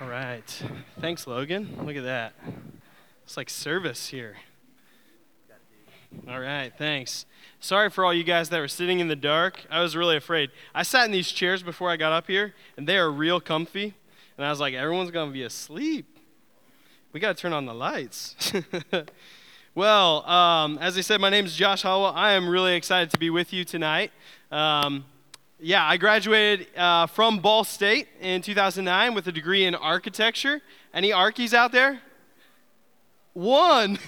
All right. Thanks, Logan. Look at that. It's like service here. All right, thanks. Sorry for all you guys that were sitting in the dark. I was really afraid. I sat in these chairs before I got up here, and they are real comfy. And I was like, everyone's going to be asleep. We got to turn on the lights. well, um, as I said, my name is Josh Howell. I am really excited to be with you tonight. Um, yeah, I graduated uh, from Ball State in 2009 with a degree in architecture. Any Archies out there? One.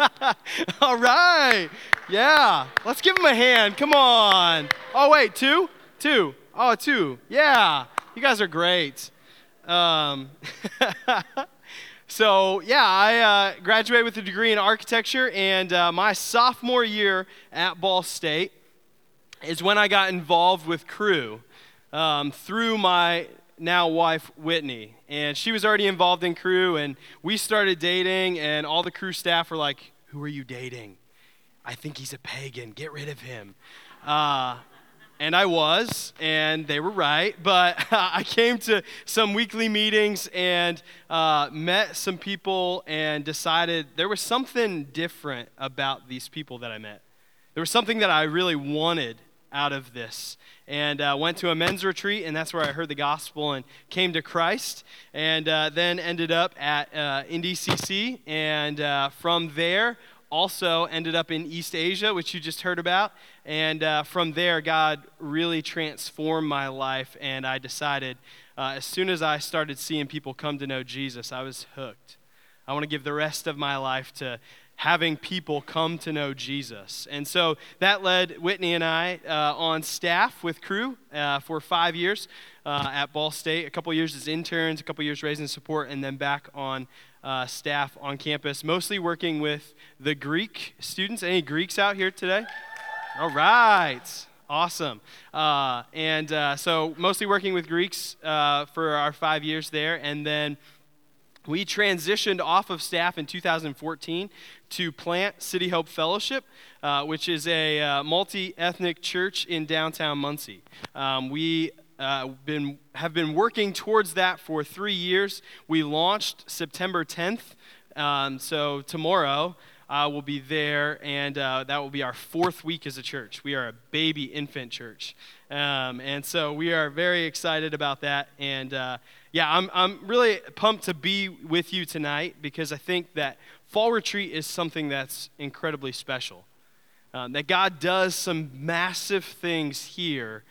All right. Yeah. Let's give him a hand. Come on. Oh, wait, two? Two. Oh, two. Yeah. You guys are great. Um, so, yeah, I uh, graduated with a degree in architecture, and uh, my sophomore year at Ball State is when I got involved with Cru um, through my now wife Whitney, and she was already involved in Cru, and we started dating, and all the Cru staff were like, "Who are you dating? I think he's a pagan. Get rid of him." Uh, and I was, and they were right. But I came to some weekly meetings and uh, met some people and decided there was something different about these people that I met. There was something that I really wanted out of this. And uh, went to a men's retreat, and that's where I heard the gospel and came to Christ. And uh, then ended up at uh, NDCC, and uh, from there, also ended up in East Asia, which you just heard about. And uh, from there, God really transformed my life, and I decided uh, as soon as I started seeing people come to know Jesus, I was hooked. I want to give the rest of my life to having people come to know Jesus. And so that led Whitney and I uh, on staff with Cru uh, for five years uh, at Ball State, a couple years as interns, a couple years raising support, and then back on uh, staff on campus, mostly working with the Greek students. Any Greeks out here today? All right. Awesome. Uh, and uh, so, mostly working with Greeks for our five years there. And then we transitioned off of staff in 2014 to plant City Hope Fellowship, uh, which is a uh, multi ethnic church in downtown Muncie. Um, we uh, been, have been working towards that for three years. We launched September 10th, um, so tomorrow. Uh, will be there, and uh, that will be our fourth week as a church. We are a baby infant church. Um, and so we are very excited about that. And uh, yeah, I'm, I'm really pumped to be with you tonight because I think that fall retreat is something that's incredibly special. Um, that God does some massive things here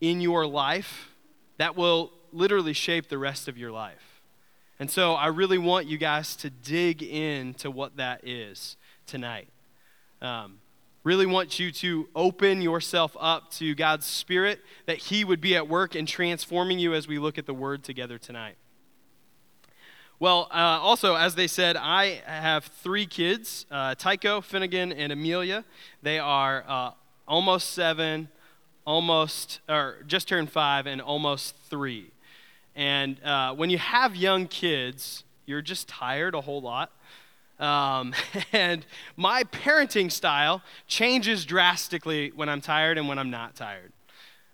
in your life that will literally shape the rest of your life. And so I really want you guys to dig into what that is tonight. Um, really want you to open yourself up to God's Spirit, that He would be at work in transforming you as we look at the Word together tonight. Well, uh, also, as they said, I have three kids uh, Tycho, Finnegan, and Amelia. They are uh, almost seven, almost, or just turned five, and almost three. And uh, when you have young kids, you're just tired a whole lot. Um, and my parenting style changes drastically when I'm tired and when I'm not tired.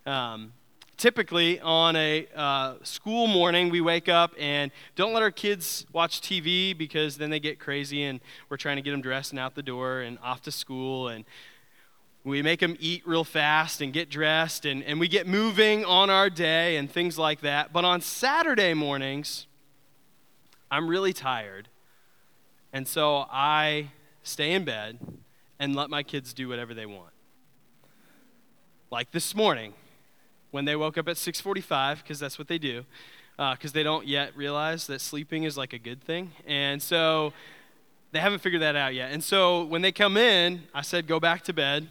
Um, typically, on a uh, school morning, we wake up and don't let our kids watch TV because then they get crazy and we're trying to get them dressed and out the door and off to school. And we make them eat real fast and get dressed and, and we get moving on our day and things like that. But on Saturday mornings, I'm really tired and so I stay in bed and let my kids do whatever they want. Like this morning, when they woke up at 6:45 because that's what they do, because uh, they don't yet realize that sleeping is like a good thing, and so they haven't figured that out yet. And so when they come in, I said, "Go back to bed."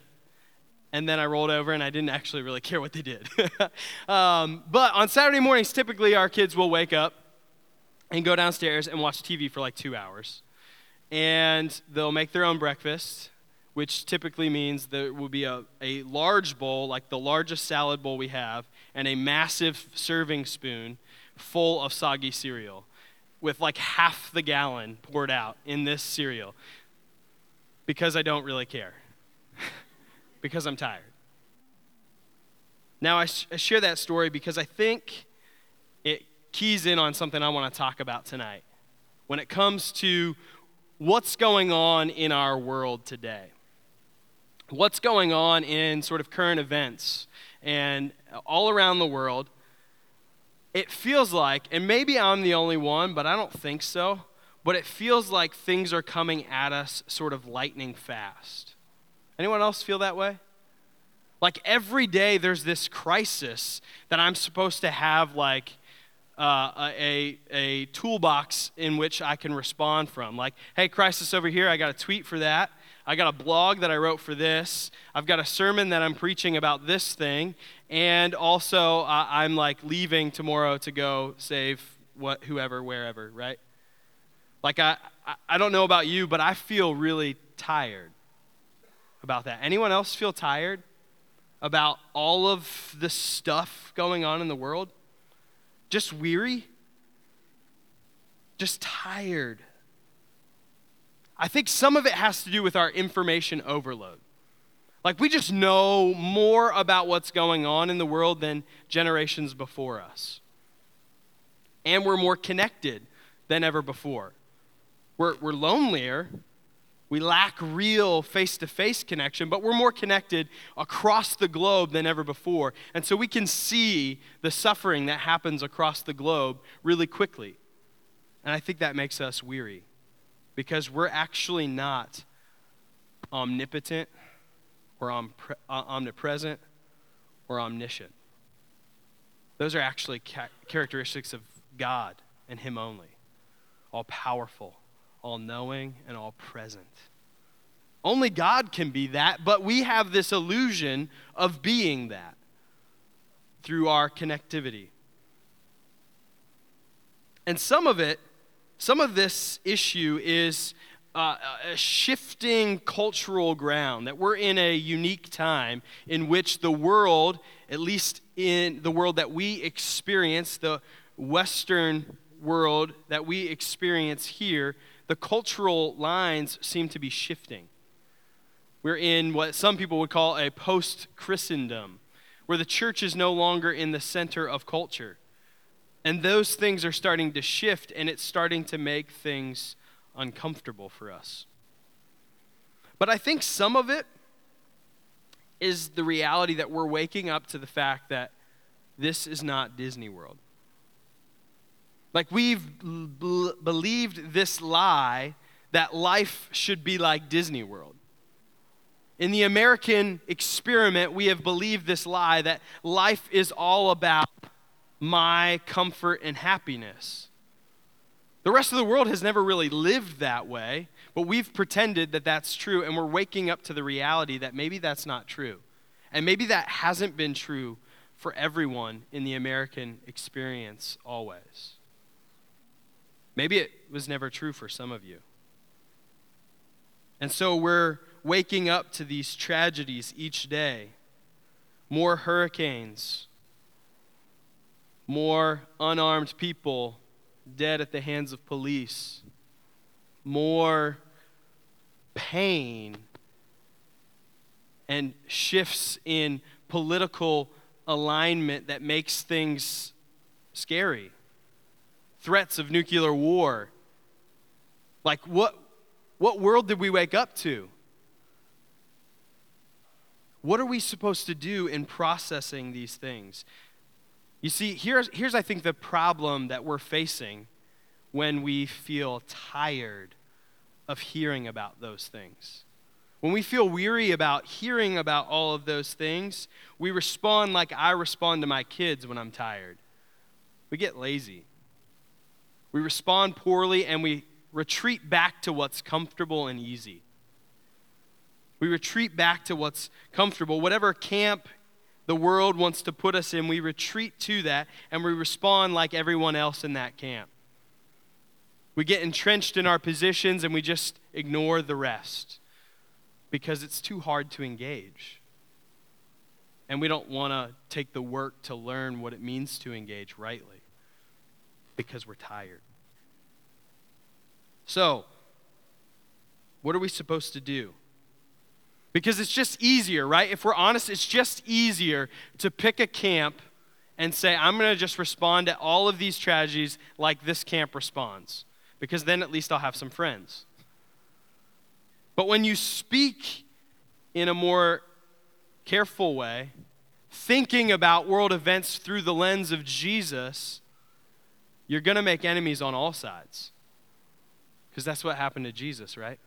and then I rolled over and I didn't actually really care what they did. um, but on Saturday mornings, typically our kids will wake up and go downstairs and watch TV for like two hours and they'll make their own breakfast, which typically means there will be a, a large bowl, like the largest salad bowl we have, and a massive serving spoon full of soggy cereal with like half the gallon poured out in this cereal. Because I don't really care, because I'm tired. Now, I, sh- I share that story because I think it keys in on something I want to talk about tonight. When it comes to what's going on in our world today. What's going on in sort of current events and all around the world. It feels like, and maybe I'm the only one, but I don't think so, but it feels like things are coming at us sort of lightning fast. Anyone else feel that way? Like every day there's this crisis that I'm supposed to have like uh, a, a toolbox in which I can respond from. Like, hey, crisis over here, I got a tweet for that. I got a blog that I wrote for this. I've got a sermon that I'm preaching about this thing. And also, uh, I'm like leaving tomorrow to go save what, whoever, wherever, right? Like, I, I don't know about you, but I feel really tired about that. Anyone else feel tired about all of the stuff going on in the world? Just weary? Just tired? I think some of it has to do with our information overload. Like, we just know more about what's going on in the world than generations before us. And we're more connected than ever before. We're, we're lonelier, we lack real face to face connection, but we're more connected across the globe than ever before. And so we can see the suffering that happens across the globe really quickly. And I think that makes us weary because we're actually not omnipotent or uh, omnipresent or omniscient. Those are actually characteristics of God and Him only all powerful all knowing, and all present. Only God can be that, but we have this illusion of being that through our connectivity. And some of it, some of this issue is uh, a shifting cultural ground, that we're in a unique time in which the world, at least in the world that we experience, the Western world that we experience here, the cultural lines seem to be shifting. We're in what some people would call a post Christendom, where the church is no longer in the center of culture. And those things are starting to shift, and it's starting to make things uncomfortable for us. But I think some of it is the reality that we're waking up to the fact that this is not Disney World. Like we've b- believed this lie that life should be like Disney World. In the American experiment, we have believed this lie that life is all about my comfort and happiness. The rest of the world has never really lived that way, but we've pretended that that's true, and we're waking up to the reality that maybe that's not true. And maybe that hasn't been true for everyone in the American experience always. Maybe it was never true for some of you. And so we're waking up to these tragedies each day. More hurricanes, more unarmed people dead at the hands of police, more pain and shifts in political alignment that makes things scary threats of nuclear war. Like, what, what world did we wake up to? What are we supposed to do in processing these things? You see, here's, here's I think, the problem that we're facing when we feel tired of hearing about those things. When we feel weary about hearing about all of those things, we respond like I respond to my kids when I'm tired. We get lazy. We respond poorly and we retreat back to what's comfortable and easy. We retreat back to what's comfortable. Whatever camp the world wants to put us in, we retreat to that and we respond like everyone else in that camp. We get entrenched in our positions and we just ignore the rest because it's too hard to engage. And we don't want to take the work to learn what it means to engage rightly because we're tired. So, what are we supposed to do? Because it's just easier, right? If we're honest, it's just easier to pick a camp and say, I'm going to just respond to all of these tragedies like this camp responds, because then at least I'll have some friends. But when you speak in a more careful way, thinking about world events through the lens of Jesus, you're going to make enemies on all sides. Because that's what happened to Jesus, right?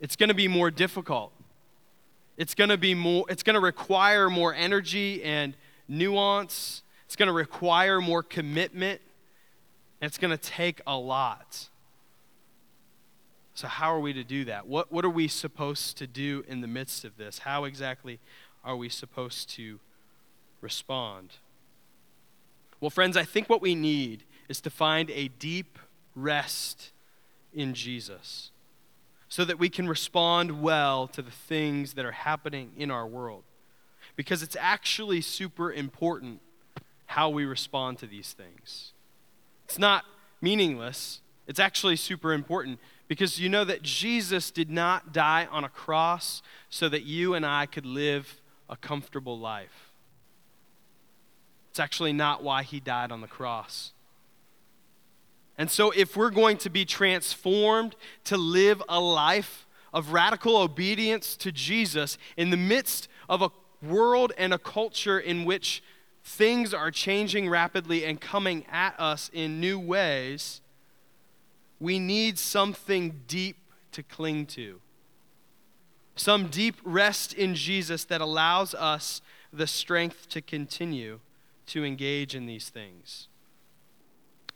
It's going to be more difficult. It's going to be more it's going to require more energy and nuance. It's going to require more commitment. It's going to take a lot. So, how are we to do that? What, what are we supposed to do in the midst of this? How exactly are we supposed to respond? Well, friends, I think what we need is to find a deep rest in Jesus so that we can respond well to the things that are happening in our world. Because it's actually super important how we respond to these things. It's not meaningless, it's actually super important because you know that Jesus did not die on a cross so that you and I could live a comfortable life. It's actually not why he died on the cross. And so, if we're going to be transformed to live a life of radical obedience to Jesus in the midst of a world and a culture in which things are changing rapidly and coming at us in new ways, we need something deep to cling to. Some deep rest in Jesus that allows us the strength to continue to engage in these things.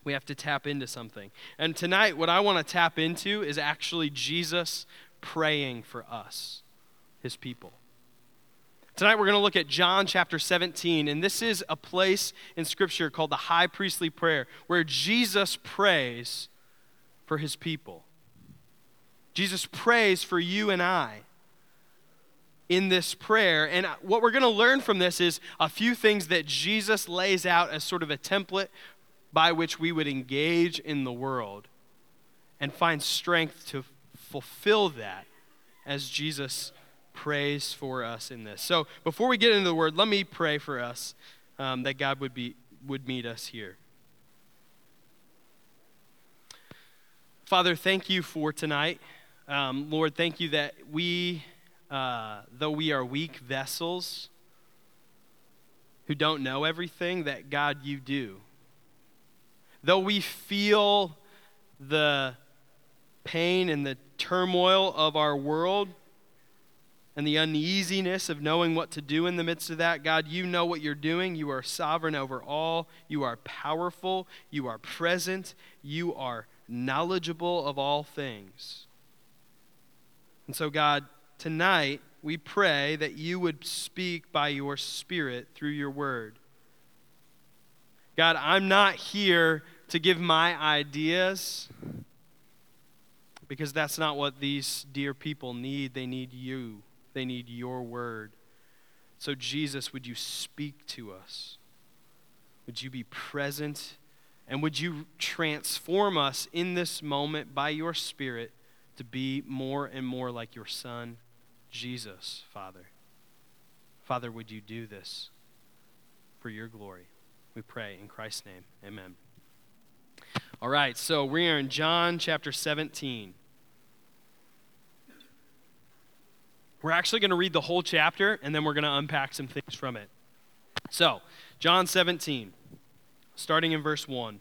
We have to tap into something. And tonight, what I want to tap into is actually Jesus praying for us, his people. Tonight, we're going to look at John chapter 17, and this is a place in Scripture called the high priestly prayer where Jesus prays for his people. Jesus prays for you and I in this prayer. And what we're going to learn from this is a few things that Jesus lays out as sort of a template by which we would engage in the world and find strength to fulfill that as Jesus prays for us in this. So before we get into the word, let me pray for us um, that God would, be, would meet us here. Father, thank you for tonight. Um, Lord, thank you that we, uh, though we are weak vessels who don't know everything, that God, you do. Though we feel the pain and the turmoil of our world and the uneasiness of knowing what to do in the midst of that, God, you know what you're doing. You are sovereign over all. You are powerful. You are present. You are knowledgeable of all things. And so, God, tonight we pray that you would speak by your Spirit through your word. God, I'm not here to give my ideas because that's not what these dear people need. They need you, they need your word. So, Jesus, would you speak to us? Would you be present and would you transform us in this moment by your Spirit to be more and more like your Son, Jesus, Father? Father, would you do this for your glory? We pray in Christ's name. Amen. All right, so we are in John chapter 17. We're actually going to read the whole chapter and then we're going to unpack some things from it. So, John 17 starting in verse 1.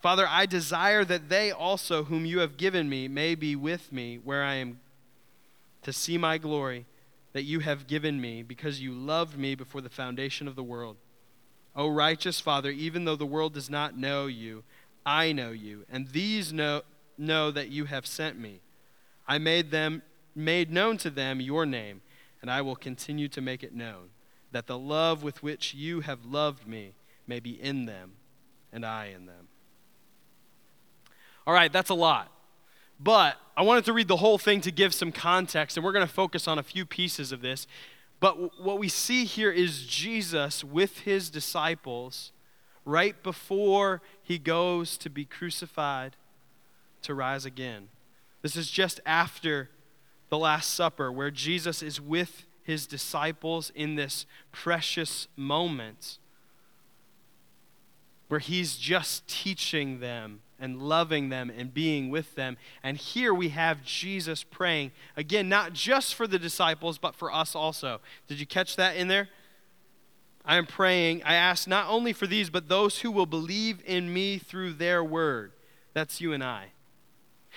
Father, I desire that they also, whom you have given me, may be with me where I am to see my glory that you have given me because you loved me before the foundation of the world. O righteous Father, even though the world does not know you, I know you, and these know, know that you have sent me. I made them made known to them your name, and I will continue to make it known that the love with which you have loved me may be in them and I in them. All right, that's a lot. But I wanted to read the whole thing to give some context, and we're going to focus on a few pieces of this. But what we see here is Jesus with his disciples right before he goes to be crucified to rise again. This is just after the Last Supper, where Jesus is with his disciples in this precious moment where he's just teaching them and loving them and being with them. And here we have Jesus praying, again, not just for the disciples, but for us also. Did you catch that in there? I am praying, I ask not only for these, but those who will believe in me through their word. That's you and I.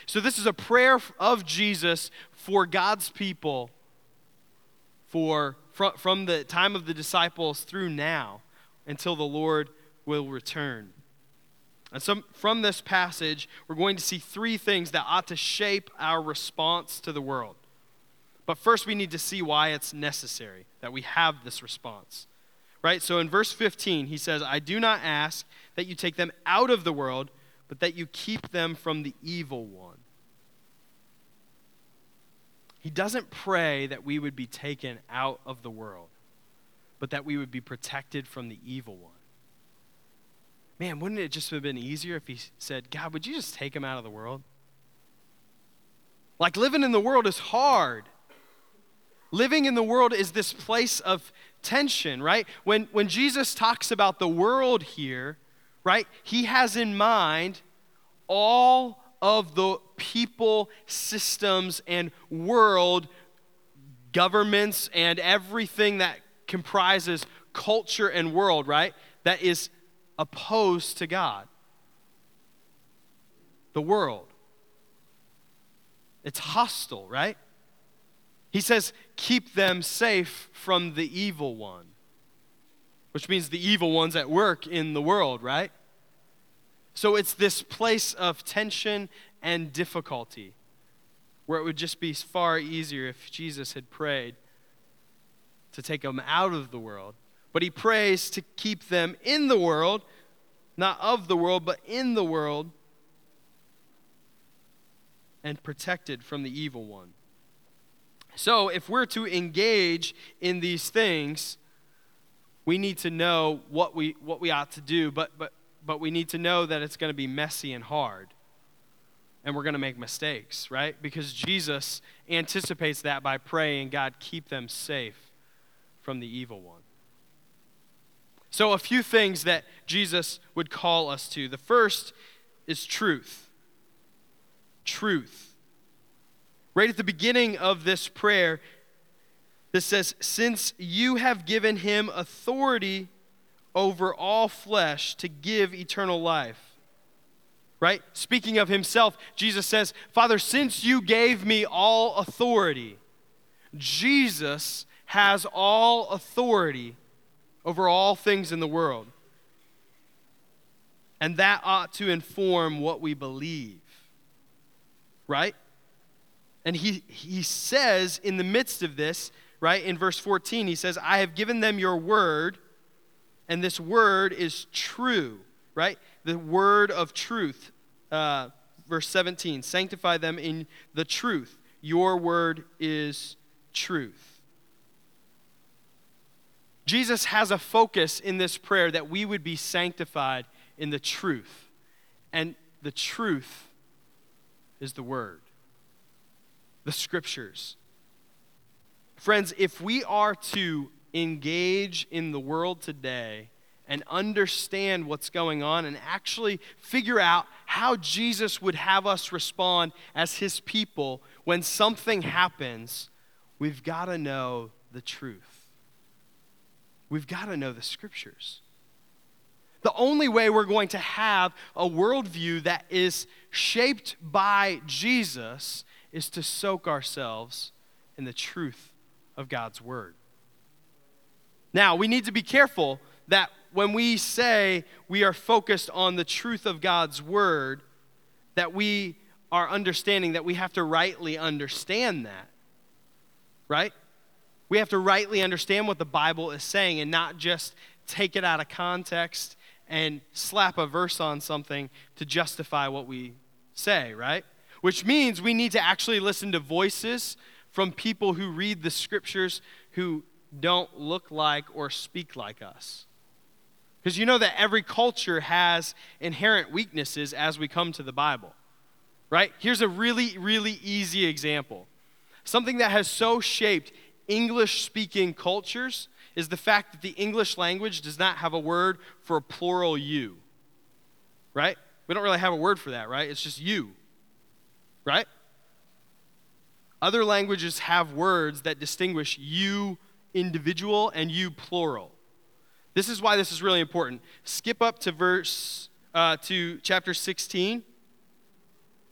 So, this is a prayer of Jesus for God's people for from, from the time of the disciples through now until the Lord will return. And so, from this passage, we're going to see three things that ought to shape our response to the world. But first, we need to see why it's necessary that we have this response. Right? So, in verse 15, he says, I do not ask that you take them out of the world, but that you keep them from the evil one. He doesn't pray that we would be taken out of the world, but that we would be protected from the evil one. Man, wouldn't it just have been easier if he said, God, would you just take him out of the world? Like living in the world is hard. Living in the world is this place of tension, right? When, when Jesus talks about the world here, right, he has in mind all of the people, systems, and world, governments, and everything that comprises culture and world, right? That is opposed to God. The world. It's hostile, right? He says, keep them safe from the evil one, which means the evil ones at work in the world, right? So it's this place of tension and difficulty where it would just be far easier if Jesus had prayed to take them out of the world, but he prays to keep them in the world, not of the world, but in the world, and protected from the evil one. So, if we're to engage in these things, we need to know what we, what we ought to do, but, but, but we need to know that it's going to be messy and hard. And we're going to make mistakes, right? Because Jesus anticipates that by praying, God, keep them safe from the evil one. So, a few things that Jesus would call us to. The first is truth. Truth. Right at the beginning of this prayer, this says, Since you have given him authority over all flesh to give eternal life. Right? Speaking of himself, Jesus says, Father, since you gave me all authority, Jesus has all authority over all things in the world. And that ought to inform what we believe. Right? And he, he says in the midst of this, right, in verse 14, he says, I have given them your word, and this word is true, right? The word of truth. Uh, verse 17, sanctify them in the truth. Your word is truth. Jesus has a focus in this prayer that we would be sanctified in the truth. And the truth is the Word, the Scriptures. Friends, if we are to engage in the world today and understand what's going on and actually figure out how Jesus would have us respond as His people when something happens, we've got to know the truth. We've got to know the scriptures. The only way we're going to have a worldview that is shaped by Jesus is to soak ourselves in the truth of God's word. Now, we need to be careful that when we say we are focused on the truth of God's word, that we are understanding that we have to rightly understand that. Right? We have to rightly understand what the Bible is saying and not just take it out of context and slap a verse on something to justify what we say, right? Which means we need to actually listen to voices from people who read the scriptures who don't look like or speak like us. Because you know that every culture has inherent weaknesses as we come to the Bible, right? Here's a really, really easy example. Something that has so shaped English speaking cultures is the fact that the English language does not have a word for a plural you. Right? We don't really have a word for that, right? It's just you. Right? Other languages have words that distinguish you individual and you plural. This is why this is really important. Skip up to verse uh, to chapter 16,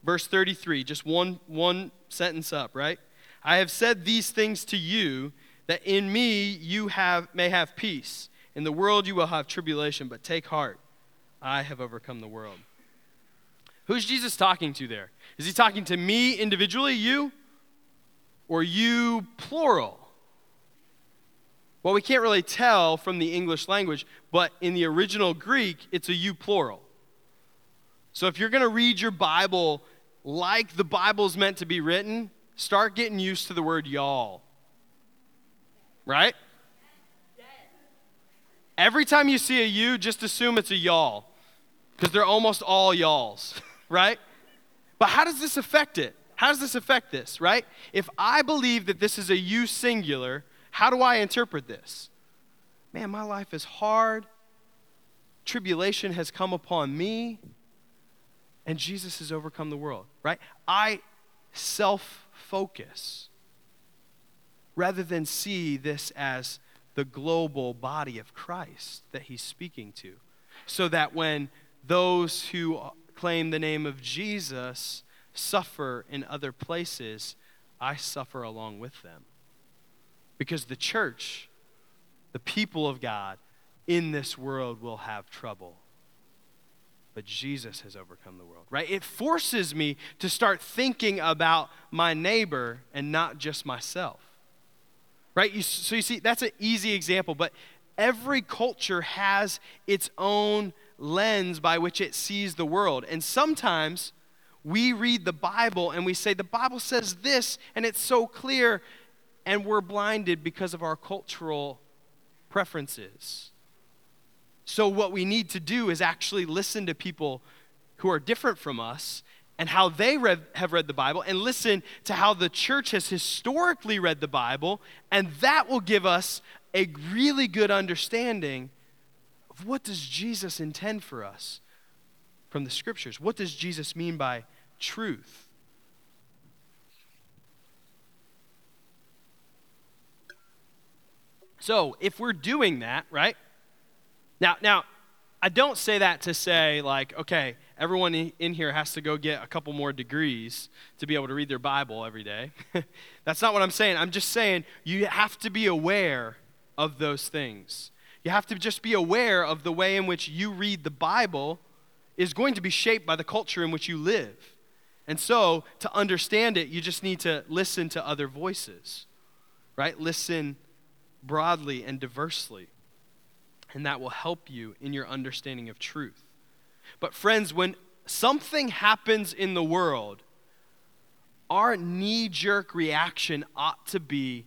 verse 33. Just one one sentence up, right? I have said these things to you, that in me you have, may have peace. In the world you will have tribulation, but take heart. I have overcome the world. Who's Jesus talking to there? Is he talking to me individually, you? Or you plural? Well, we can't really tell from the English language, but in the original Greek, it's a you plural. So if you're going to read your Bible like the Bible's meant to be written, start getting used to the word y'all. Right? Every time you see a you, just assume it's a y'all because they're almost all y'alls, right? But how does this affect it? How does this affect this, right? If I believe that this is a you singular, how do I interpret this? Man, my life is hard. Tribulation has come upon me, and Jesus has overcome the world, right? I self focus rather than see this as the global body of Christ that he's speaking to. So that when those who claim the name of Jesus suffer in other places, I suffer along with them. Because the church, the people of God in this world will have trouble but Jesus has overcome the world, right? It forces me to start thinking about my neighbor and not just myself, right? You, so you see, that's an easy example, but every culture has its own lens by which it sees the world. And sometimes we read the Bible and we say, the Bible says this, and it's so clear, and we're blinded because of our cultural preferences. So, what we need to do is actually listen to people who are different from us and how they read, have read the Bible, and listen to how the church has historically read the Bible, and that will give us a really good understanding of what does Jesus intend for us from the scriptures. What does Jesus mean by truth? So, if we're doing that, right? Now, now, I don't say that to say like, okay, everyone in here has to go get a couple more degrees to be able to read their Bible every day. That's not what I'm saying. I'm just saying you have to be aware of those things. You have to just be aware of the way in which you read the Bible is going to be shaped by the culture in which you live. And so, to understand it, you just need to listen to other voices, right? Listen broadly and diversely. And that will help you in your understanding of truth. But, friends, when something happens in the world, our knee jerk reaction ought to be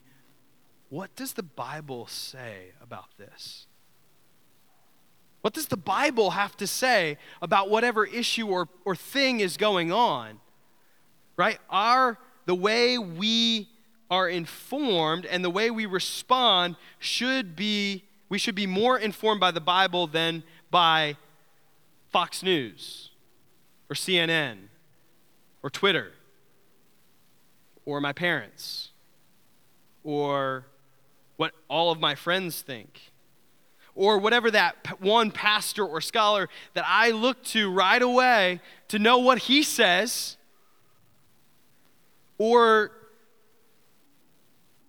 what does the Bible say about this? What does the Bible have to say about whatever issue or, or thing is going on? Right? Our, the way we are informed and the way we respond should be, we should be more informed by the Bible than by Fox News or CNN or Twitter or my parents or what all of my friends think, or whatever that one pastor or scholar that I look to right away to know what he says, or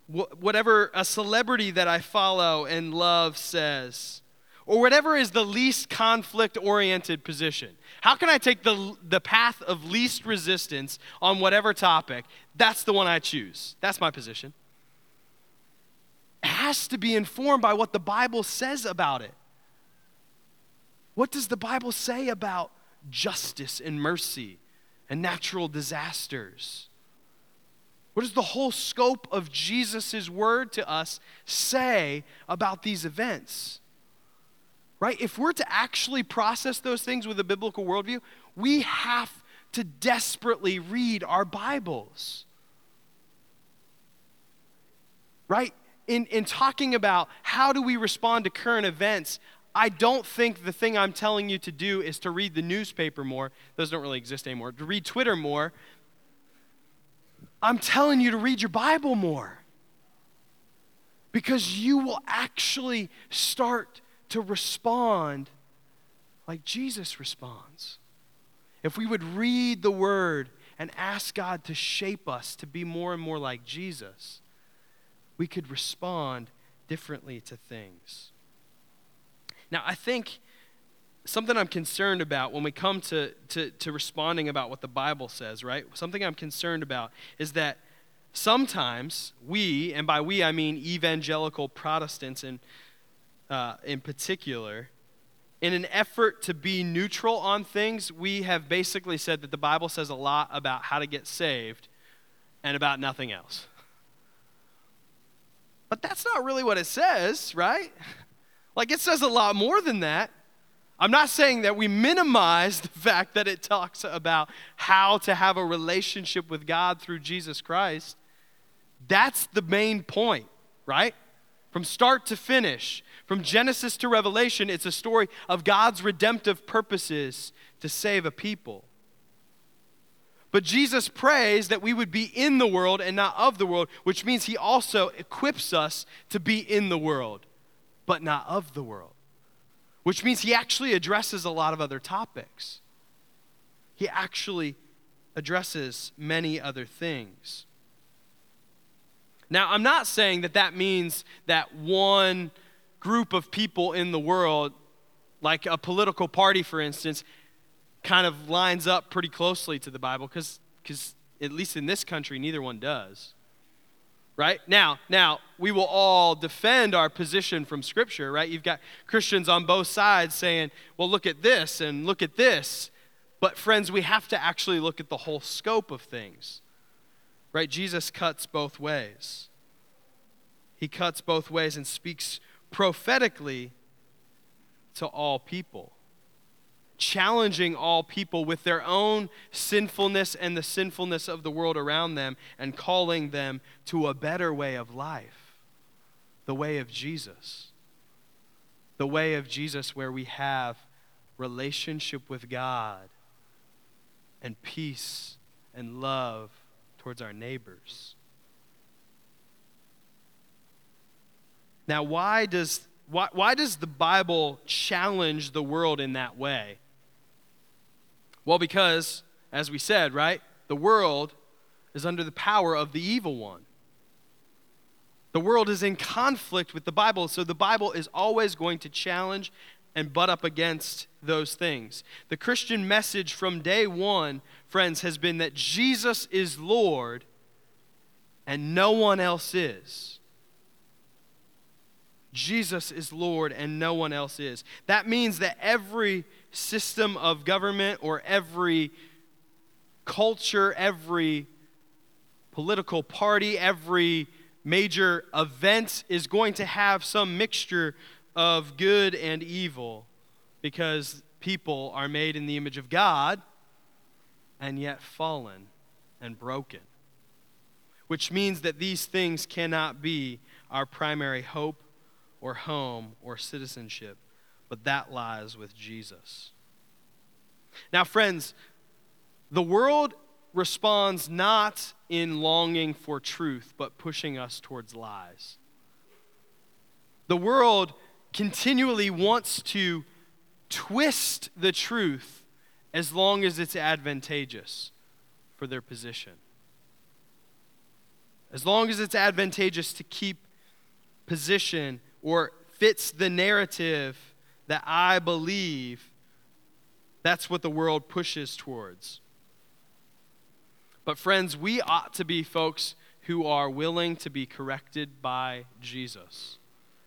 whatever a celebrity that I follow and love says, or whatever is the least conflict oriented position. How can I take the, the path of least resistance on whatever topic? That's the one I choose. That's my position It has to be informed by what the Bible says about it. What does the Bible say about justice and mercy and natural disasters? What does the whole scope of Jesus' word to us say about these events? Right? If we're to actually process those things with a biblical worldview, we have to desperately read our Bibles. Right? in, in talking about how do we respond to current events, I don't think the thing I'm telling you to do is to read the newspaper more. Those don't really exist anymore. To read Twitter more. I'm telling you to read your Bible more. Because you will actually start to respond like Jesus responds. If we would read the Word and ask God to shape us to be more and more like Jesus we could respond differently to things. Now, I think something I'm concerned about when we come to, to, to responding about what the Bible says, right? Something I'm concerned about is that sometimes we, and by we I mean evangelical Protestants in, uh, in particular, in an effort to be neutral on things, we have basically said that the Bible says a lot about how to get saved and about nothing else. But that's not really what it says, right? Like it says a lot more than that. I'm not saying that we minimize the fact that it talks about how to have a relationship with God through Jesus Christ. That's the main point, right? From start to finish, from Genesis to Revelation, it's a story of God's redemptive purposes to save a people. But Jesus prays that we would be in the world and not of the world, which means he also equips us to be in the world, but not of the world. Which means he actually addresses a lot of other topics. He actually addresses many other things. Now, I'm not saying that that means that one group of people in the world, like a political party, for instance, kind of lines up pretty closely to the Bible because, at least in this country, neither one does. Right? Now, now we will all defend our position from scripture, right? You've got Christians on both sides saying, "Well, look at this and look at this." But friends, we have to actually look at the whole scope of things. Right? Jesus cuts both ways. He cuts both ways and speaks prophetically to all people challenging all people with their own sinfulness and the sinfulness of the world around them and calling them to a better way of life the way of Jesus. The way of Jesus where we have relationship with God and peace and love towards our neighbors. Now, why does, why, why does the Bible challenge the world in that way? Well, because, as we said, right, the world is under the power of the evil one. The world is in conflict with the Bible, so the Bible is always going to challenge and butt up against those things. The Christian message from day one, friends, has been that Jesus is Lord and no one else is. Jesus is Lord and no one else is. That means that every system of government or every culture, every political party, every major event is going to have some mixture of good and evil because people are made in the image of God and yet fallen and broken. Which means that these things cannot be our primary hope or home or citizenship, but that lies with Jesus. Now, friends, the world responds not in longing for truth, but pushing us towards lies. The world continually wants to twist the truth as long as it's advantageous for their position. As long as it's advantageous to keep position or fits the narrative that I believe, that's what the world pushes towards. But, friends, we ought to be folks who are willing to be corrected by Jesus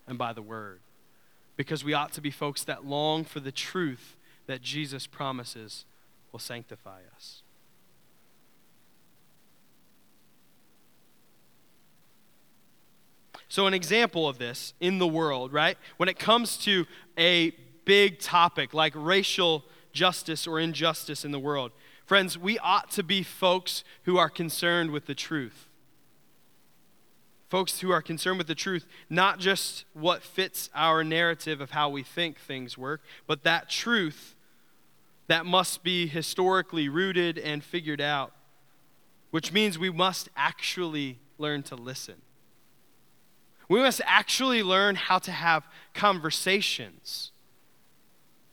and by the Word. Because we ought to be folks that long for the truth that Jesus promises will sanctify us. So, an example of this in the world, right? When it comes to a big topic like racial justice or injustice in the world, friends, we ought to be folks who are concerned with the truth. Folks who are concerned with the truth, not just what fits our narrative of how we think things work, but that truth that must be historically rooted and figured out, which means we must actually learn to listen. We must actually learn how to have conversations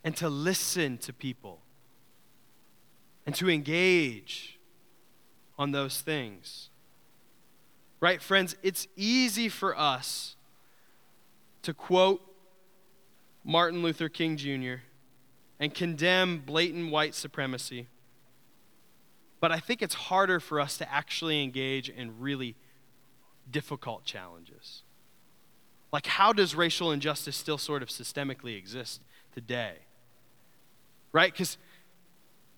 and to listen to people and to engage on those things. Right, friends? It's easy for us to quote Martin Luther King Jr. and condemn blatant white supremacy. But I think it's harder for us to actually engage in really difficult challenges. Like, how does racial injustice still sort of systemically exist today? Right? Because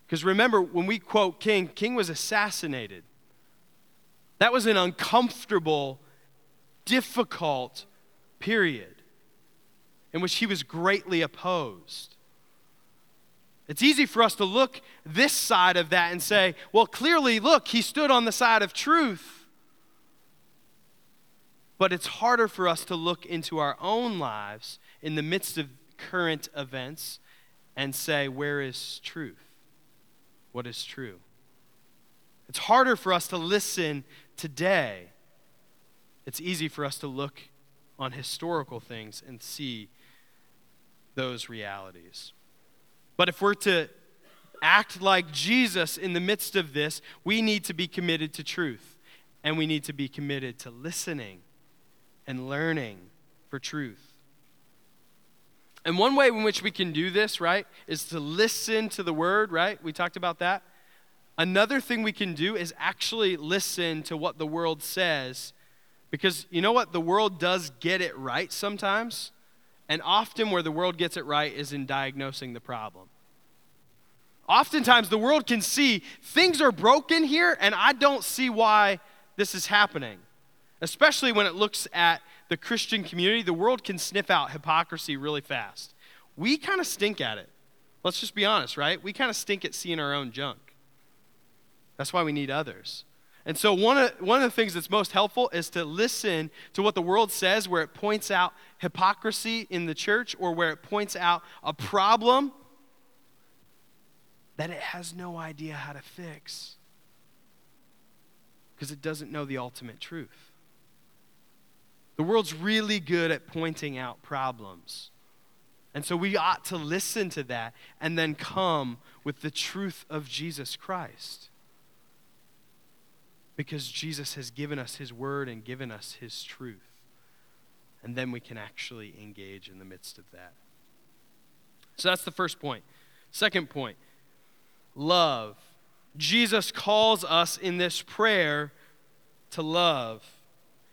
because remember, when we quote King, King was assassinated. That was an uncomfortable, difficult period in which he was greatly opposed. It's easy for us to look this side of that and say, well, clearly, look, he stood on the side of truth. But it's harder for us to look into our own lives in the midst of current events and say, where is truth? What is true? It's harder for us to listen today. It's easy for us to look on historical things and see those realities. But if we're to act like Jesus in the midst of this, we need to be committed to truth and we need to be committed to listening and learning for truth. And one way in which we can do this, right, is to listen to the word, right? We talked about that. Another thing we can do is actually listen to what the world says Because you know what? The world does get it right sometimes. And often, where the world gets it right is in diagnosing the problem. Oftentimes, the world can see things are broken here, and I don't see why this is happening. Especially when it looks at the Christian community, the world can sniff out hypocrisy really fast. We kind of stink at it. Let's just be honest, right? We kind of stink at seeing our own junk. That's why we need others. And so, one of, one of the things that's most helpful is to listen to what the world says, where it points out hypocrisy in the church or where it points out a problem that it has no idea how to fix because it doesn't know the ultimate truth. The world's really good at pointing out problems. And so we ought to listen to that and then come with the truth of Jesus Christ. Because Jesus has given us his word and given us his truth. And then we can actually engage in the midst of that. So that's the first point. Second point love. Jesus calls us in this prayer to love.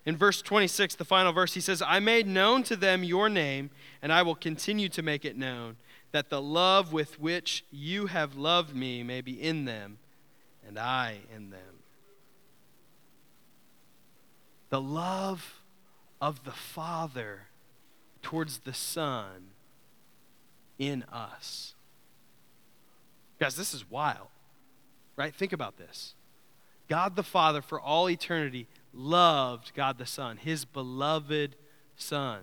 In verse 26, the final verse, he says, I made known to them your name, and I will continue to make it known, that the love with which you have loved me may be in them, and I in them. The love of the Father towards the Son in us. Guys, this is wild, right? Think about this. God the Father, for all eternity, loved God the Son, his beloved Son.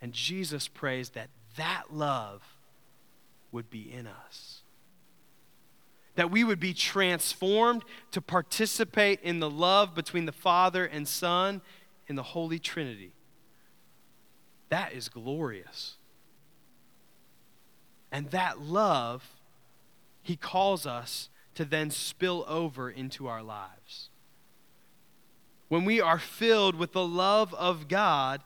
And Jesus prays that that love would be in us. That we would be transformed to participate in the love between the Father and Son in the Holy Trinity. That is glorious. And that love, he calls us to then spill over into our lives. When we are filled with the love of God,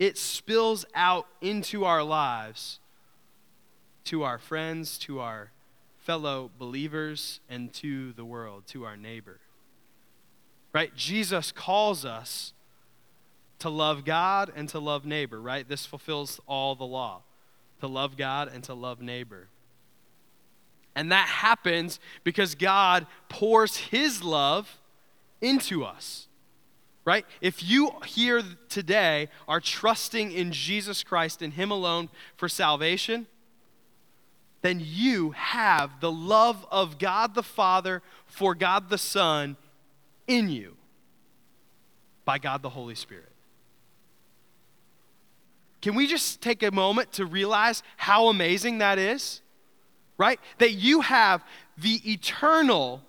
it spills out into our lives to our friends, to our fellow believers, and to the world, to our neighbor. Right? Jesus calls us to love God and to love neighbor, right? This fulfills all the law to love God and to love neighbor. And that happens because God pours his love into us. Right? If you here today are trusting in Jesus Christ and him alone for salvation, then you have the love of God the Father for God the Son in you by God the Holy Spirit. Can we just take a moment to realize how amazing that is? Right? That you have the eternal,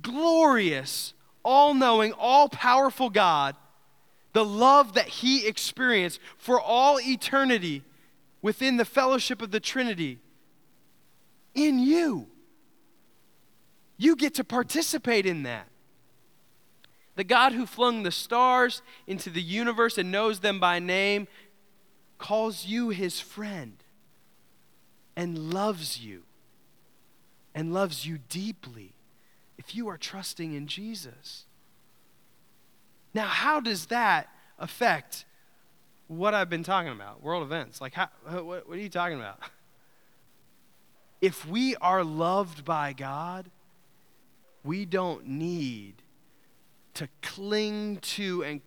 glorious, all knowing, all powerful God, the love that He experienced for all eternity within the fellowship of the Trinity in you. You get to participate in that. The God who flung the stars into the universe and knows them by name calls you his friend and loves you and loves you deeply if you are trusting in Jesus. Now, how does that affect what I've been talking about, world events? Like, how, what, what are you talking about? If we are loved by God, we don't need to cling to and